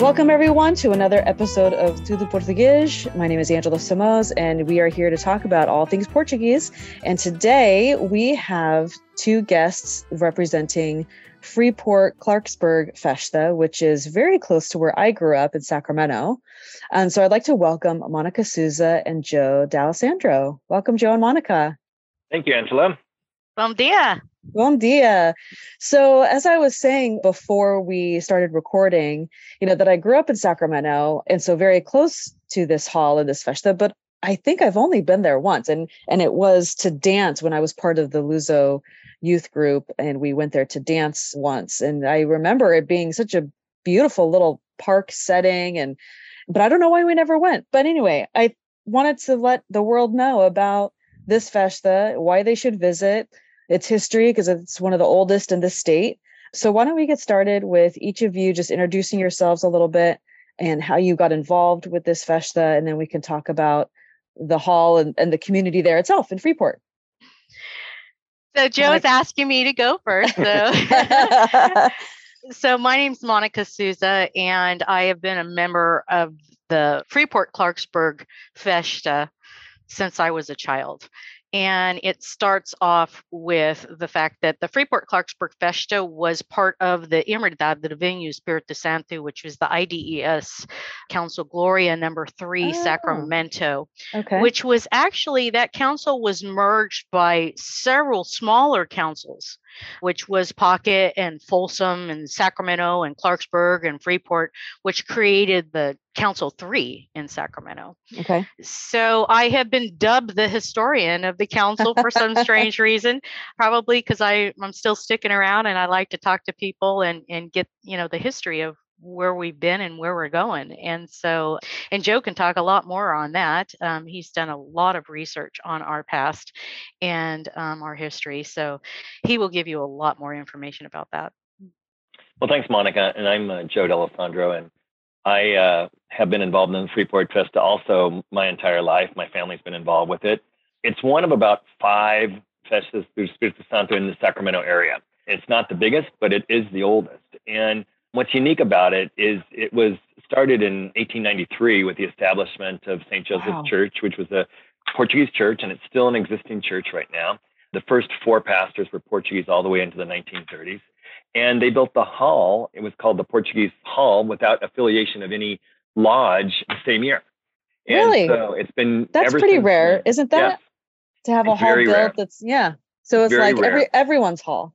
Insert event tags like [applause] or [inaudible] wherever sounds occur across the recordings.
Welcome, everyone, to another episode of Tudo Português. My name is Angela Samos, and we are here to talk about all things Portuguese. And today we have two guests representing Freeport Clarksburg Festa, which is very close to where I grew up in Sacramento. And so I'd like to welcome Monica Souza and Joe D'Alessandro. Welcome, Joe and Monica. Thank you, Angela. Bom dia. Bom dia. So, as I was saying before we started recording, you know, that I grew up in Sacramento and so very close to this hall and this festa, but I think I've only been there once and and it was to dance when I was part of the Luso youth group and we went there to dance once and I remember it being such a beautiful little park setting and but I don't know why we never went. But anyway, I wanted to let the world know about this festa, why they should visit, its history because it's one of the oldest in the state. So why don't we get started with each of you just introducing yourselves a little bit and how you got involved with this festa, and then we can talk about the hall and, and the community there itself in Freeport. So Joe is asking me to go first. So. [laughs] so my name's Monica Souza, and I have been a member of the Freeport Clarksburg Festa since I was a child. And it starts off with the fact that the Freeport Clarksburg Festa was part of the Irmandade do Divino Espírito Santo, which was the IDES Council Gloria number three, oh. Sacramento, okay. which was actually that council was merged by several smaller councils which was Pocket and Folsom and Sacramento and Clarksburg and Freeport, which created the Council 3 in Sacramento. Okay. So I have been dubbed the historian of the council for some [laughs] strange reason, probably because I'm still sticking around and I like to talk to people and, and get, you know, the history of where we've been and where we're going. And so, and Joe can talk a lot more on that. Um, he's done a lot of research on our past and um, our history. So he will give you a lot more information about that. Well, thanks, Monica. And I'm uh, Joe D'Alessandro, and I uh, have been involved in the Freeport Festa also my entire life. My family's been involved with it. It's one of about five festas through Espírito Santo in the Sacramento area. It's not the biggest, but it is the oldest. And What's unique about it is it was started in 1893 with the establishment of St. Joseph's wow. Church, which was a Portuguese church, and it's still an existing church right now. The first four pastors were Portuguese all the way into the 1930s. And they built the hall. It was called the Portuguese Hall without affiliation of any lodge the same year. And really? So it's been that's pretty since, rare, isn't that? Yes. To have a hall built rare. that's yeah. So it's very like rare. every everyone's hall.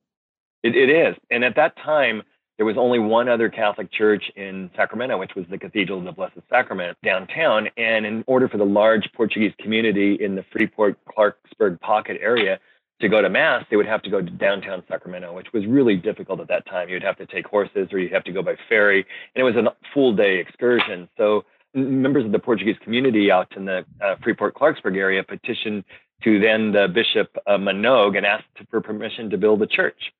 It, it is. And at that time, there was only one other Catholic church in Sacramento, which was the Cathedral of the Blessed Sacrament downtown. And in order for the large Portuguese community in the Freeport Clarksburg pocket area to go to Mass, they would have to go to downtown Sacramento, which was really difficult at that time. You'd have to take horses or you'd have to go by ferry. And it was a full day excursion. So members of the Portuguese community out in the uh, Freeport Clarksburg area petitioned to then the Bishop uh, Manogue and asked for permission to build a church.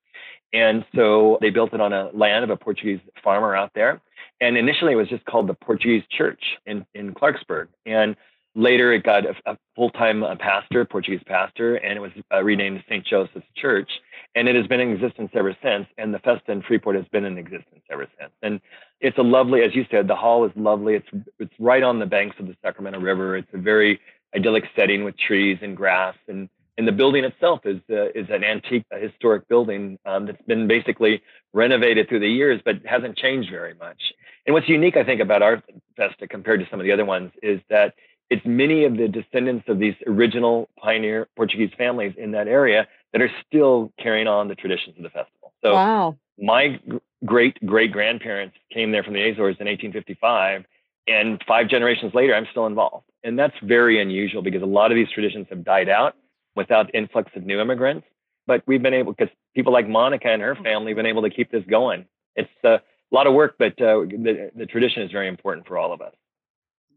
And so they built it on a land of a Portuguese farmer out there. And initially it was just called the Portuguese Church in, in Clarksburg. And later it got a, a full-time uh, pastor, Portuguese pastor, and it was uh, renamed St. Joseph's Church. And it has been in existence ever since. And the Festa in Freeport has been in existence ever since. And it's a lovely, as you said, the hall is lovely. It's it's right on the banks of the Sacramento River. It's a very idyllic setting with trees and grass and and the building itself is uh, is an antique, a historic building um, that's been basically renovated through the years, but hasn't changed very much. And what's unique, I think, about our festa compared to some of the other ones is that it's many of the descendants of these original pioneer Portuguese families in that area that are still carrying on the traditions of the festival. So, wow. my great great grandparents came there from the Azores in 1855, and five generations later, I'm still involved. And that's very unusual because a lot of these traditions have died out without influx of new immigrants. But we've been able, because people like Monica and her mm-hmm. family have been able to keep this going. It's a lot of work, but uh, the, the tradition is very important for all of us.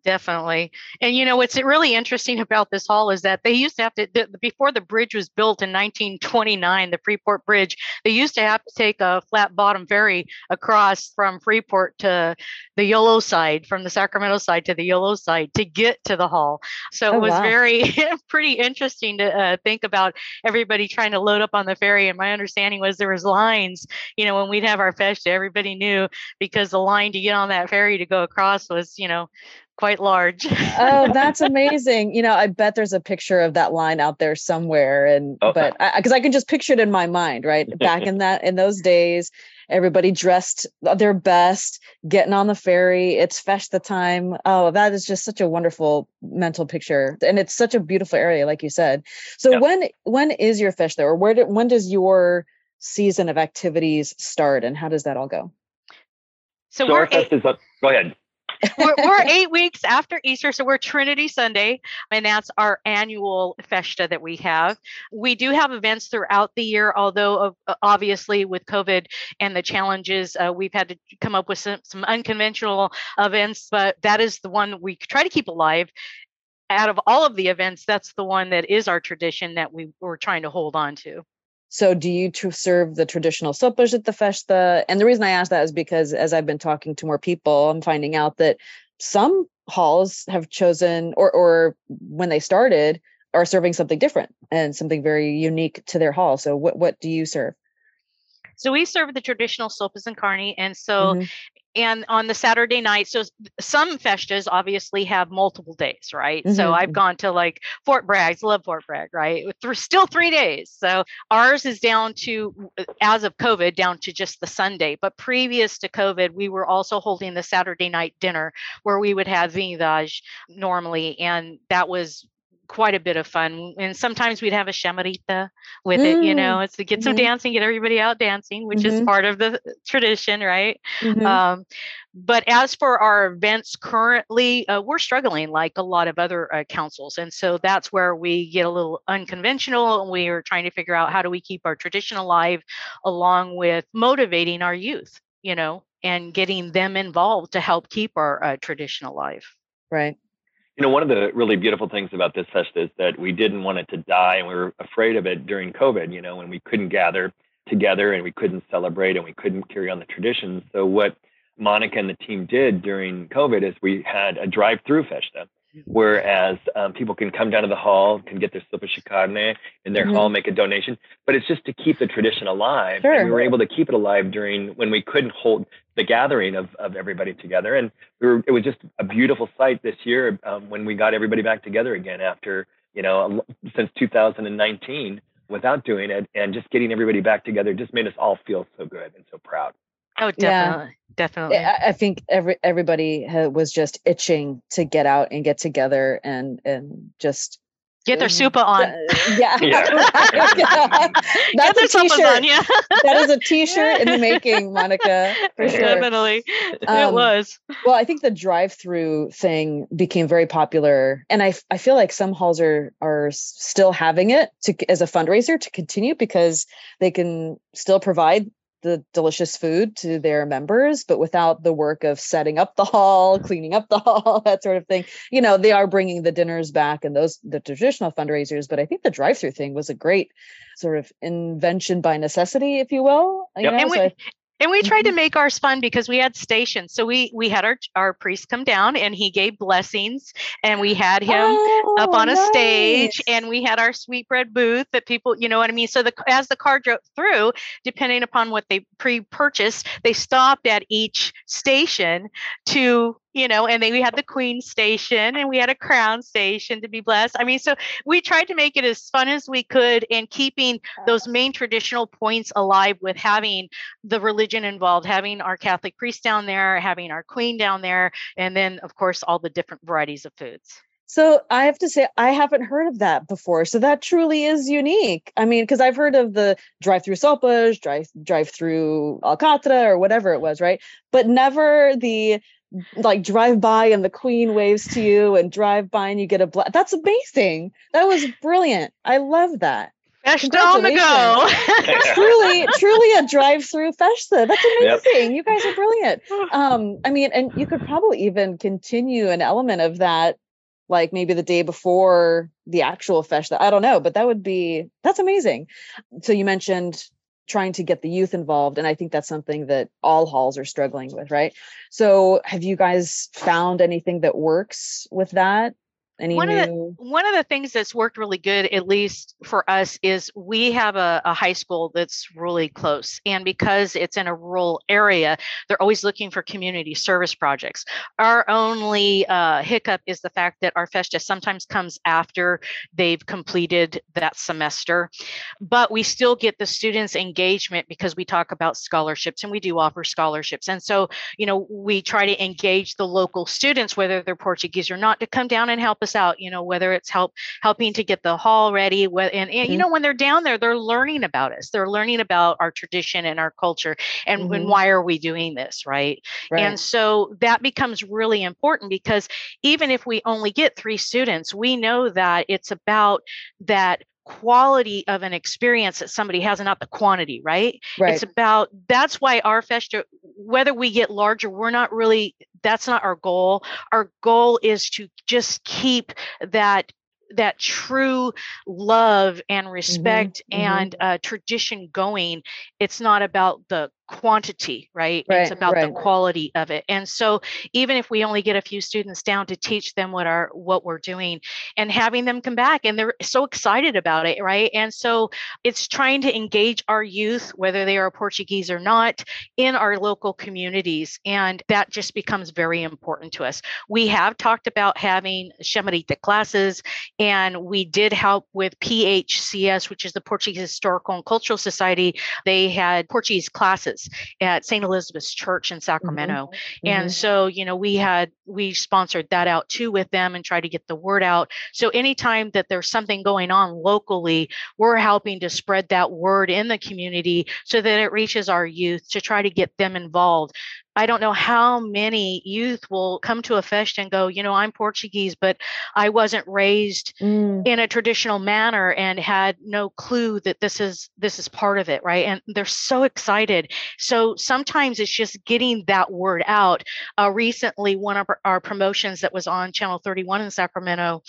Definitely. And you know, what's really interesting about this hall is that they used to have to, the, before the bridge was built in 1929, the Freeport Bridge, they used to have to take a flat bottom ferry across from Freeport to the Yolo side, from the Sacramento side to the Yolo side to get to the hall. So oh, it was wow. very, [laughs] pretty interesting to uh, think about everybody trying to load up on the ferry. And my understanding was there was lines, you know, when we'd have our festa, everybody knew because the line to get on that ferry to go across was, you know, quite large. oh, [laughs] that's amazing. You know, I bet there's a picture of that line out there somewhere. And, oh. but because I, I, can just picture it in my mind, right? [laughs] Back in that, in those days, everybody dressed their best, getting on the ferry. It's festa time. Oh, that is just such a wonderful mental picture. And it's such a beautiful area, like you said. So yep. when, when is your festa or where, did, when does your season of activities start and how does that all go? So, so we're, eight, is, go ahead we're, we're, [laughs] eight weeks after Easter, so we're Trinity Sunday, and that's our annual festa that we have. We do have events throughout the year, although uh, obviously with COVID and the challenges, uh, we've had to come up with some, some unconventional events, but that is the one we try to keep alive out of all of the events, that's the one that is our tradition that we were trying to hold on to. So, do you to serve the traditional sopas at the festa? And the reason I ask that is because as I've been talking to more people, I'm finding out that some halls have chosen, or or when they started, are serving something different and something very unique to their hall. So, what what do you serve? So we serve the traditional sopas and carne, and so mm-hmm and on the Saturday night, so some festas obviously have multiple days, right? Mm-hmm. So I've gone to like Fort Bragg, love Fort Bragg, right? Through still three days. So ours is down to, as of COVID, down to just the Sunday. But previous to COVID, we were also holding the Saturday night dinner where we would have vintage normally, and that was quite a bit of fun. And sometimes we'd have a chamarita with mm. it, you mm, know, it's to get some mm-hmm. dancing, get everybody out dancing, which mm-hmm. is part of the tradition, right? Mm-hmm. Um, but as for our events currently, uh, we're struggling like a lot of other uh, councils. And so that's where we get a little unconventional. And we are trying to figure out how do we keep our tradition alive along with motivating our youth, you know, and getting them involved to help keep our uh, tradition alive. Right. You know, one of the really beautiful things about this festa is that we didn't want it to die and we were afraid of it during COVID, you know, when we couldn't gather together and we couldn't celebrate and we couldn't carry on the traditions. So what Monica and the team did during COVID is we had a drive-through festa whereas um, people can come down to the hall, can get their sopa carne in their mm-hmm. hall, make a donation. But it's just to keep the tradition alive. Sure. And we were able to keep it alive during when we couldn't hold the gathering of, of everybody together. And we were, it was just a beautiful sight this year um, when we got everybody back together again after, you know, since 2019 without doing it and just getting everybody back together just made us all feel so good and so proud. Oh, definitely, yeah. definitely. I, think every everybody was just itching to get out and get together and and just get their super on. Uh, yeah, [laughs] yeah. [laughs] [laughs] that's a t-shirt. On, yeah. that is a t-shirt in the making, Monica. For sure. Definitely, um, it was. Well, I think the drive-through thing became very popular, and I I feel like some halls are are still having it to as a fundraiser to continue because they can still provide the delicious food to their members, but without the work of setting up the hall, cleaning up the [laughs] hall, that sort of thing. You know, they are bringing the dinners back and those the traditional fundraisers, but I think the drive-through thing was a great sort of invention by necessity, if you will. You yep. know, and, we, so and we tried to mm-hmm. make ours fun because we had stations. So we we had our our priest come down and he gave blessings and we had him oh, up on a nice. stage and we had our sweetbread booth that people, you know what I mean? So the as the car drove through, depending upon what they pre-purchased, they stopped at each station to you know, and then we had the Queen station and we had a Crown station to be blessed. I mean, so we tried to make it as fun as we could and keeping those main traditional points alive with having the religion involved, having our Catholic priest down there, having our Queen down there, and then, of course, all the different varieties of foods. So I have to say I haven't heard of that before. So that truly is unique. I mean, because I've heard of the drive-through sopas, drive drive-through alcatra or whatever it mm. was, right? But never the like drive by and the queen waves to you and drive by and you get a black that's amazing that was brilliant i love that Festa on the go. [laughs] truly, truly a drive-through festa. That's amazing. Yep. You guys are brilliant. [sighs] Um, I mean, and you could probably even continue an element of that, like maybe the day before the actual festa. I don't know, but that would be that's amazing. So you mentioned trying to get the youth involved and i think that's something that all halls are struggling with right? So have you guys found anything that works with that any one new... of the one of the things that's worked really good, at least for us, is we have a, a, high school that's really close, and because it's in a rural area, they're always looking for community service projects. Our only uh, hiccup is the fact that our festa sometimes comes after they've completed that semester, but we still get the students' engagement because we talk about scholarships and we do offer scholarships, and so you know we try to engage the local students, whether they're Portuguese or not, to come down and help us us out you know whether it's help helping to get the hall ready and, and mm-hmm. you know when they're down there they're learning about us they're learning about our tradition and our culture and, mm-hmm. and why are we doing this right? right and so that becomes really important because even if we only get three students we know that it's about that quality of an experience that somebody has and not the quantity right? right it's about that's why our festa whether we get larger we're not really that's not our goal our goal is to just keep that that true love and mm-hmm, respect mm-hmm, and mm-hmm. Uh, tradition going it's not about the quantity, right? right it's about right. the quality of it. And so even if we only get a few students down to teach them what our what we're doing and having them come back and they're so excited about it, right? And so it's trying to engage our youth, whether they are Portuguese or not, in our local communities. And that just becomes very important to us. We have talked about having Chamarita classes, and we did help with PHCS, which is the Portuguese Historical and Cultural Society. They had Portuguese classes at St. Elizabeth's Church in mm-hmm. Sacramento. Mm-hmm. And mm-hmm. so, you know, we had we sponsored that out too with them and try to get the word out. So anytime that there's something going on locally, we're helping to spread that word in the community so that it reaches our youth to try to get them involved I don't know how many youth will come to a fest and go, you know, I'm Portuguese, but I wasn't raised mm. in a traditional manner and had no clue that this is this is part of it, right? And they're so excited. So sometimes it's just getting that word out. Uh, recently, one of our, our promotions that was on Channel 31 in Sacramento,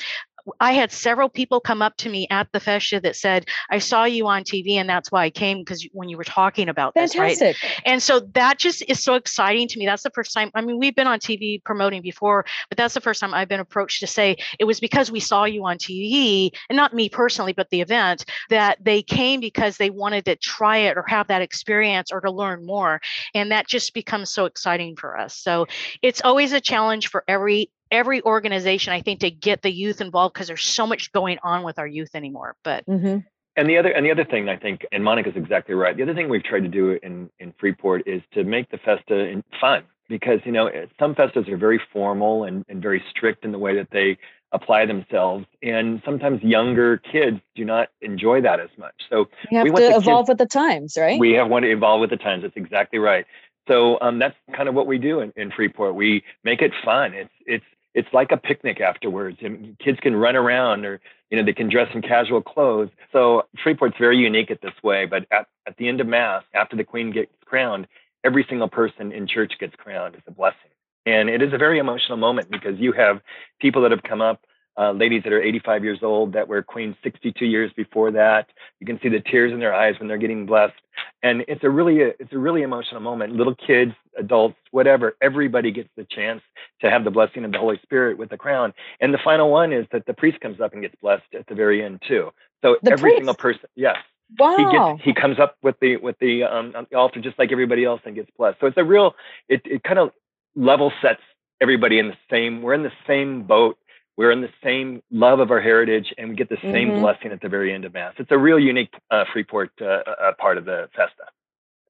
I had several people come up to me at the festa that said, I saw you on TV and that's why I came because when you were talking about Fantastic. this, right? And so that just is so exciting to me. That's the first time. I mean, we've been on TV promoting before, but that's the first time I've been approached to say it was because we saw you on TV and not me personally, but the event that they came because they wanted to try it or have that experience or to learn more. And that just becomes so exciting for us. So it's always a challenge for every every organization i think to get the youth involved because there's so much going on with our youth anymore but mm-hmm. and the other and the other thing i think and monica's exactly right the other thing we've tried to do in in freeport is to make the festa fun because you know eh, some festas are very formal and, and very strict in the way that they apply themselves and sometimes younger kids do not enjoy that as much. So you have we to evolve kids, with the times right? We have want to evolve with the times that's exactly right. So um, that's kind of what we do in, in freeport we make it fun it's it's it's like a picnic afterwards and kids can run around or you know they can dress in casual clothes. So freeport's very unique at this way but at, at the end of mass after the queen gets crowned every single person in church gets crowned. As a blessing. And it is a very emotional moment because you have people that have come up uh, ladies that are 85 years old that were queens 62 years before that. You can see the tears in their eyes when they're getting blessed, and it's a really it's a really emotional moment. Little kids, adults, whatever, everybody gets the chance to have the blessing of the Holy Spirit with the crown. And the final one is that the priest comes up and gets blessed at the very end too. So the every priest? single person, yes. Wow. He gets he comes up with the with the um the altar just like everybody else and gets blessed. So it's a real it it kind of level sets everybody in the same we're in the same boat we're in the same love of our heritage and we get the same mm-hmm. blessing at the very end of mass. It's a real unique uh, freeport uh, uh, part of the festa.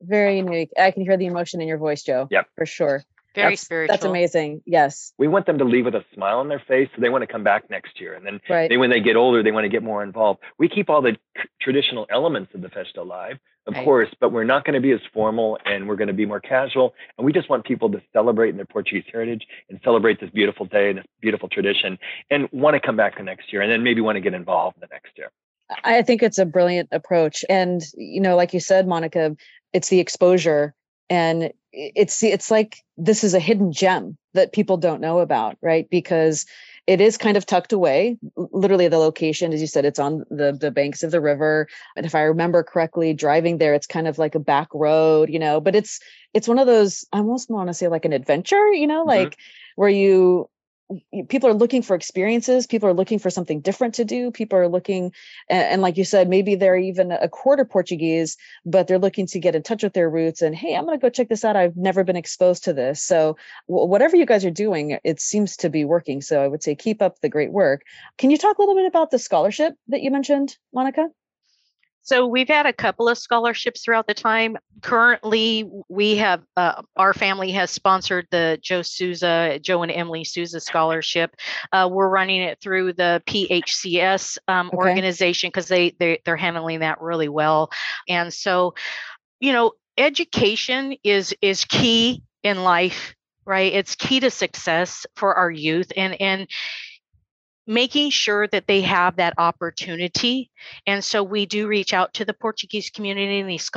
Very unique. I can hear the emotion in your voice joe. Yeah for sure very that's, spiritual. That's amazing. Yes. We want them to leave with a smile on their face, so they want to come back next year. And then right. they, when they get older, they want to get more involved. We keep all the traditional elements of the festa alive, of right. course, but we're not going to be as formal, and we're going to be more casual. And we just want people to celebrate in their Portuguese heritage and celebrate this beautiful day and this beautiful tradition, and want to come back the next year, and then maybe want to get involved the next year. I think it's a brilliant approach. And, you know, like you said, Monica, it's the exposure and it's it's like this is a hidden gem that people don't know about, right? Because it is kind of tucked away literally the location as you said it's on the the banks of the river and if i remember correctly driving there it's kind of like a back road you know but it's it's one of those i almost want to say like an adventure you know mm-hmm. like where you people are looking for experiences people are looking for something different to do people are looking and, and, like you said maybe they're even a quarter portuguese but they're looking to get in touch with their roots and hey i'm going to go check this out i've never been exposed to this. So whatever you guys are doing it seems to be working so i would say keep up the great work. Can you talk a little bit about the scholarship that you mentioned monica so we've had a couple of scholarships throughout the time. Currently, we have uh, our family has sponsored the Joe Souza, Joe and Emily Souza scholarship. Uh, we're running it through the PHCS um, okay. organization because they, they they're handling that really well. And so, you know, education is is key in life right it's key to success for our youth and and making sure that they have that opportunity. And so we do reach out to the Portuguese community, and these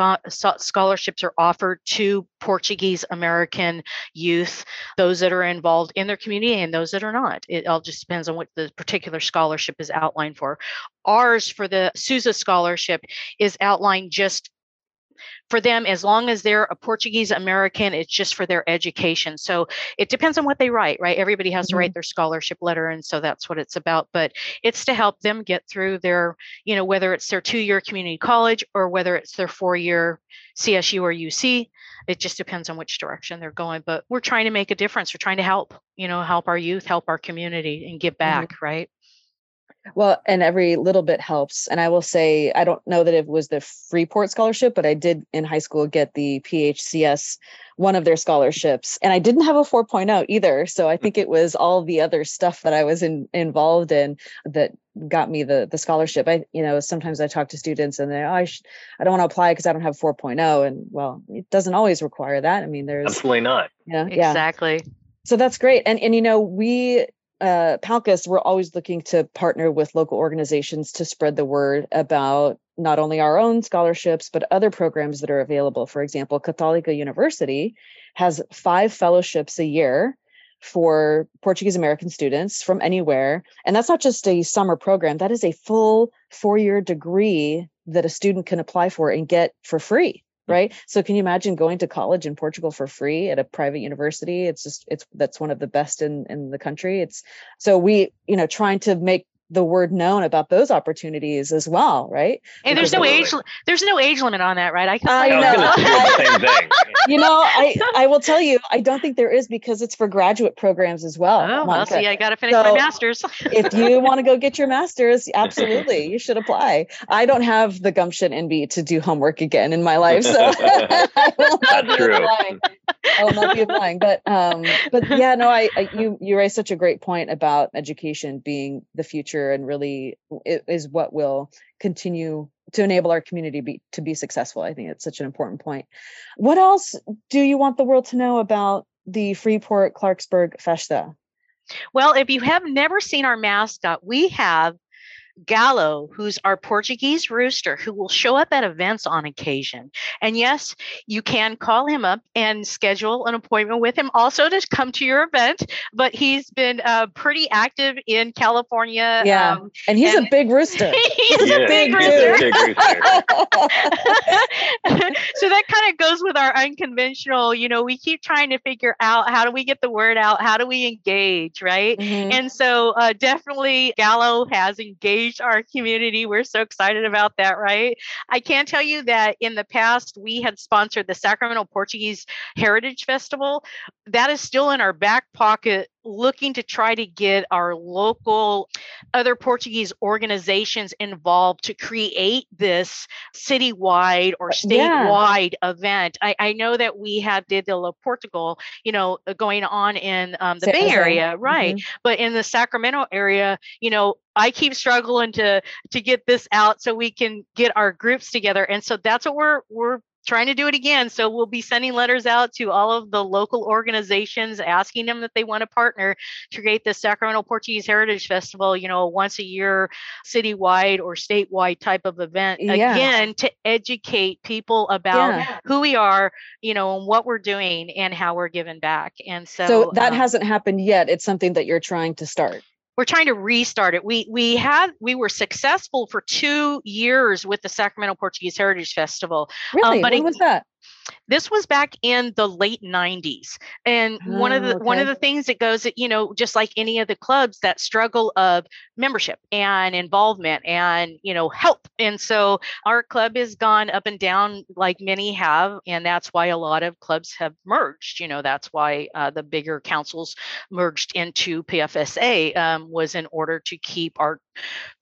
scholarships are offered to Portuguese American youth, those that are involved in their community and those that are not. It all just depends on what the particular scholarship is outlined for. Ours for the Souza scholarship is outlined just for them, as long as they're a Portuguese American, it's just for their education. So it depends on what they write, right? Everybody has mm-hmm. to write their scholarship letter. And so that's what it's about. But it's to help them get through their, you know, whether it's their two year community college or whether it's their four year CSU or UC. It just depends on which direction they're going. But we're trying to make a difference. We're trying to help, you know, help our youth, help our community and give mm-hmm. back, mm-hmm. right? Well, and every little bit helps. And I will say, I don't know that it was the Freeport scholarship, but I did in high school get the PHCS, one of their scholarships. And I didn't have a 4.0 either. So I hmm. think it was all the other stuff that I was in, involved in that got me the the scholarship. I, you know, sometimes I talk to students and they, oh, I, sh- I don't want to apply because I don't have 4.0. And well, it doesn't always require that. I mean, there's absolutely not. Yeah. exactly. Yeah. So that's great. And, and, you know, we uh, we're always looking to partner with local organizations to spread the word about not only our own scholarships, but other programs that are available. For example, Católica University has five fellowships a year for Portuguese American students from anywhere. And that's not just a summer program, that is a full four year degree that a student can apply for and get for free Mm. right? So can you imagine going to college in portugal for free at a private university? It's just it's that's one of the best in in the country. It's so we you know trying to make the word known about those opportunities as well, right? And there's no age there's no age limit on that, right? I, I know. [laughs] you know, I I will tell you, I don't think there is because it's for graduate programs as well. Oh, well, see, I got to finish so my master's. if you [laughs] want to go get your master's, absolutely, [laughs] you should apply. I don't have the gumption in me to do homework again in my life, so I will not That's true. Applying. I will not be applying. But um, but yeah, no, I, I you you raised such a great point about education being the future and really is what will continue to enable our community be, to be successful. I think it's such an important point. What else do you want the world to know about the Freeport Clarksburg Festa? Well, if you have never seen our mascot, we have Gallo, who's our Portuguese rooster, who will show up at events on occasion. And yes, you can call him up and schedule an appointment with him also to come to your event. But he's been uh, pretty active in California. Yeah. Um, and he's and a big rooster. [laughs] he's yeah, a big rooster. Big rooster. [laughs] so that kind of goes with our unconventional, you know, we keep trying to figure out how do we get the word out? How do we engage? Right. Mm-hmm. And so uh, definitely Gallo has engaged our community. We're so excited about that, right? I can tell you that in the past, we had sponsored the Sacramento Portuguese Heritage Festival. That is still in our back pocket looking to try to get our local other Portuguese organizations involved to create this citywide or statewide yeah. event. I, I, know that we have did the La Portugal, you know, uh, going on in um, the Bay Area, right? Mm-hmm. But in the Sacramento area, you know, I keep struggling to to get this out so we can get our groups together, and so that's what we're we're trying to do it again. So we'll be sending letters out to all of the local organizations asking them that they want to partner to create the Sacramento Portuguese Heritage Festival, you know, once a year, citywide or statewide type of event. Yeah. Again, to educate people about yeah. who we are, you know, and what we're doing and how we're giving back. And so, so that um, hasn't happened yet. It's something that you're trying to start we're trying to restart it. We we had we were successful for two years with the Sacramento Portuguese Heritage Festival. Um, really, um, but when it, was that? This was back in the late 90s. And oh, one of the okay. one of the things that goes you know, just like any of the clubs, that struggle of membership and involvement and, you know, help. And so our club has gone up and down like many have. And that's why a lot of clubs have merged. You know, that's why uh, the bigger councils merged into PFSA um, was in order to keep our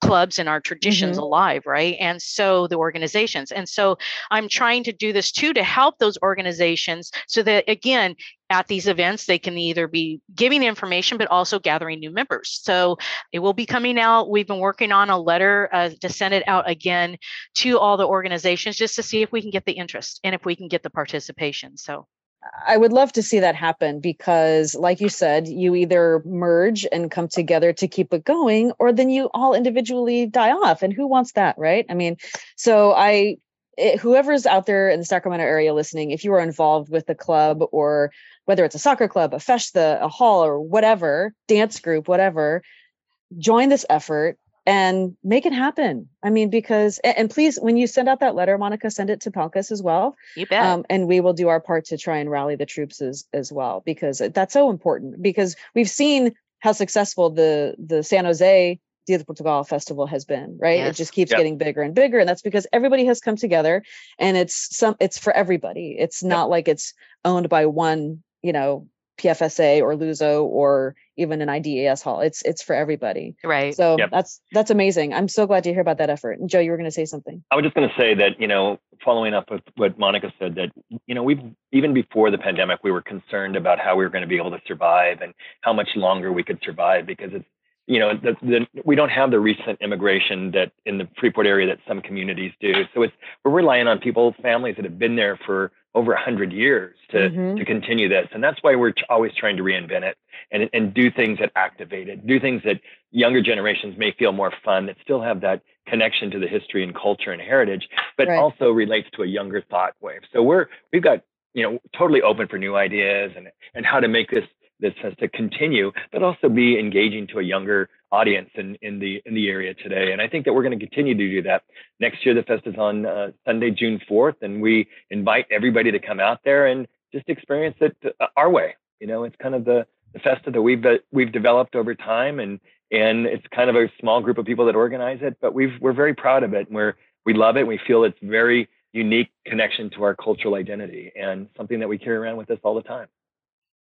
clubs and our traditions mm-hmm. alive, right? And so the organizations. And so I'm trying to do this too to help those organizations so that again, at these events, they can either be giving information, but also gathering new members. So it will be coming out. We've been working on a letter uh, to send it out again to all the organizations just to see if we can get the interest and if we can get the participation. So I would love to see that happen because, like you said, you either merge and come together to keep it going, or then you all individually die off. And who wants that, right? I mean, so I, it, whoever's out there in the Sacramento area listening, if you are involved with the club or whether it's a soccer club, a festa, a hall, or whatever, dance group, whatever, join this effort and make it happen. I mean, because and please, when you send out that letter, Monica, send it to PALCUS as well. You bet. Um, and we will do our part to try and rally the troops as as well because that's so important. Because we've seen how successful the the San Jose Dia de Portugal festival has been, right? Yes. It just keeps yep. getting bigger and bigger, and that's because everybody has come together, and it's some it's for everybody. It's not yep. like it's owned by one, you know, PFSA or Luso or even an IDES hall. It's it's for everybody. Right. So yep. that's that's amazing. I'm so glad to hear about that effort. And Joe, you were going to say something. I was just going to say that you know, following up with what Monica said, that you know, we've even before the pandemic, we were concerned about how we were going to be able to survive and how much longer we could survive because it's you know, the, the, we don't have the recent immigration that in the Freeport area that some communities do. So it's we're relying on people, families that have been there for over 100 years to, mm-hmm. to continue this. And that's why we're always trying to reinvent it and, and do things that activate it, do things that younger generations may feel more fun, that still have that connection to the history and culture and heritage, but right. also relates to a younger thought wave. So we're, we've got, you know, totally open for new ideas and, and how to make this, this has to continue, but also be engaging to a younger audience in, in the in the area today. And I think that we're going to continue to do that. Next year, the fest is on uh, Sunday, June 4th, and we invite everybody to come out there and just experience it uh, our way. You know, it's kind of the the festa that we've uh, we've developed over time, and and it's kind of a small group of people that organize it, but we've we're very proud of it. And we're we love it. and We feel it's very unique connection to our cultural identity and something that we carry around with us all the time.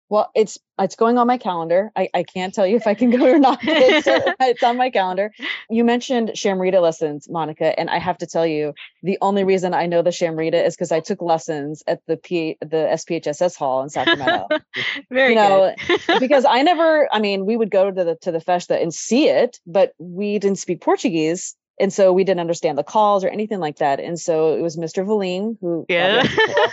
Well, it's it's going on my calendar. I, I can't tell you if I can go or not. It's, uh, [laughs] it's on my calendar. You mentioned Chamarita lessons, Monica, and I have to tell you, the only reason I know the Chamarita is because I took lessons at the P the SPHSS hall in Sacramento. [laughs] Very you know, [laughs] because I never, I mean, we would go to the to the festa and see it, but we didn't speak Portuguese and so we didn't understand the calls or anything like that and so it was mr Valine who yeah.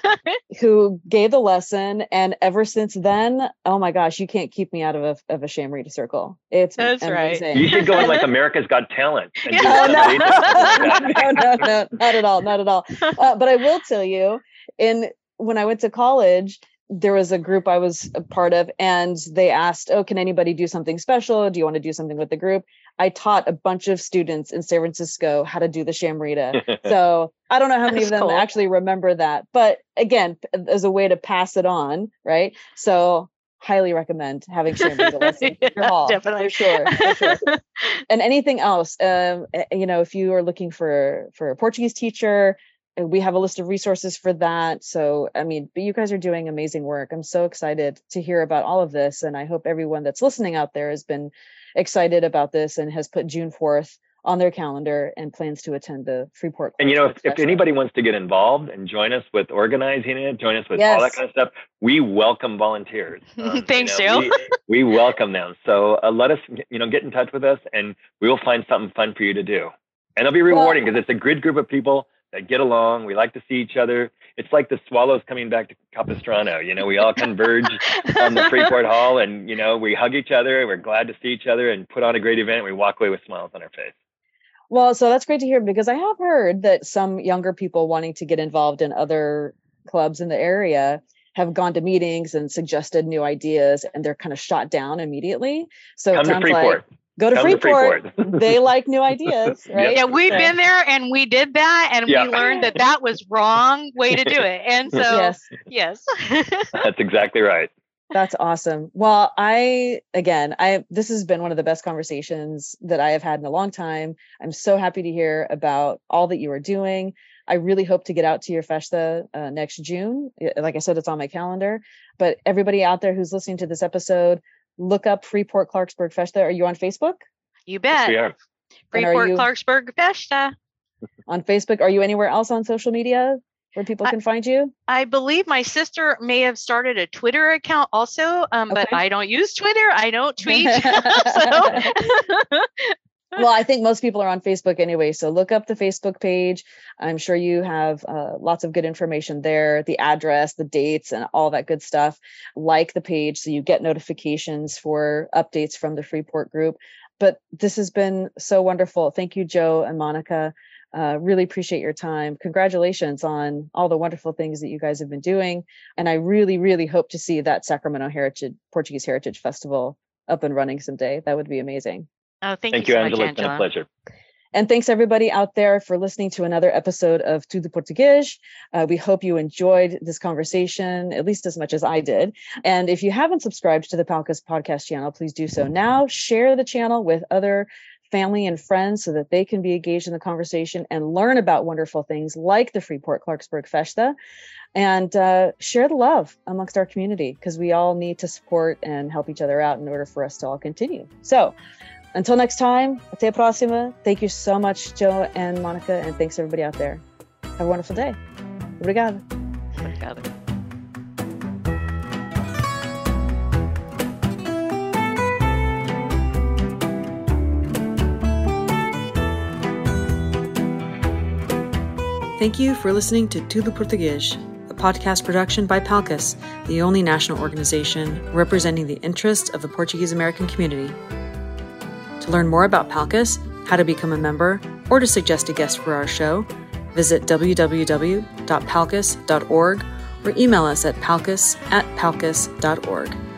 [laughs] who gave the lesson and ever since then oh my gosh you can't keep me out of a, of a Chamarita circle it's that's amazing. right you should go on like [laughs] america's got talent yeah. [laughs] no, no, no, no, not at all not at all uh, but i will tell you in when i went to college there was a group I was a part of, and they asked, Oh, can anybody do something special? Do you want to do something with the group? I taught a bunch of students in San Francisco how to do the Chamarita. [laughs] so I don't know how many of them cool. actually remember that. But again, as a way to pass it on, right? So highly recommend having Chamarita [laughs] lessons yeah, your hall, definitely. For sure, for sure. [laughs] and anything else, um, you know, if you are looking for for a Portuguese teacher, we have a list of resources for that. So, I mean, but you guys are doing amazing work. I'm so excited to hear about all of this. And I hope everyone that's listening out there has been excited about this and has put June 4th on their calendar and plans to attend the Freeport. And you know, if, if, anybody wants to get involved and join us with organizing it, join us with yes. all that kind of stuff, we welcome volunteers. [laughs] Um, Thanks, you know, Joe. we, we, welcome them. So uh, let us, you know, get in touch with us, and we will find something fun for you to do. And it'll be rewarding because well, it's a good group of people that get along. We like to see each other. it's like the swallows coming back to Capistrano. You know, we all converge on the Freeport [laughs] Hall, and you know, we hug each other. We're glad to see each other and put on a great event. We walk away with smiles on our face. Well, so that's great to hear because I have heard that some younger people wanting to get involved in other clubs in the area have gone to meetings and suggested new ideas and they're kind of shot down immediately. So Come it sounds like go to Freeport. to Freeport. [laughs] they like new ideas, [laughs] right? Yeah, we've so. been there and we did that and yeah. we learned that that was wrong way to do it. [laughs] And so yes, yes. That's exactly right. That's awesome. Well, I again, I this has been one of the best conversations that I have had in a long time. I'm so happy to hear about all that you are doing. I really hope to get out to your festa uh, next June. Like I said, it's on my calendar. But everybody out there who's listening to this episode, look up Freeport Clarksburg Festa. Are you on Facebook? You bet. Yes, Freeport you, Clarksburg Festa. On Facebook. Are you anywhere else on social media where people can I, find you? I believe my sister may have started a Twitter account also, um, okay. but I don't use Twitter. I don't tweet. [laughs] [laughs] [laughs] well, I think most people are on Facebook anyway. So look up the Facebook page. I'm sure you have uh, lots of good information there, the address, the dates, and all that good stuff. Like the page so you get notifications for updates from the Freeport group. But this has been so wonderful. Thank you, Joe and Monica. Uh, really appreciate your time. Congratulations on all the wonderful things that you guys have been doing. And I really, really hope to see that Sacramento Heritage Portuguese Heritage Festival up and running someday. That would be amazing. Oh, thank, thank you, you so Angela. Much, Angela. It's been a pleasure. And thanks everybody out there for listening to another episode of Tudo Português. Uh, we hope you enjoyed this conversation at least as much as I did. And if you haven't subscribed to the PALCUS podcast channel, please do so now. Share the channel with other family and friends so that they can be engaged in the conversation and learn about wonderful things like the Freeport Clarksburg Festa and uh, share the love amongst our community because we all need to support and help each other out in order for us to all continue. So until next time, até a próxima. Thank you so much, Joe and Monica, and thanks everybody out there. Have a wonderful day. Obrigada. Obrigada. Thank you for listening to Tudo Português, a podcast production by PALCUS, the only national organization representing the interests of the Portuguese American community. Learn more about PALCUS, how to become a member, or to suggest a guest for our show, visit www.palcus.org or email us at palcus at palcus.org.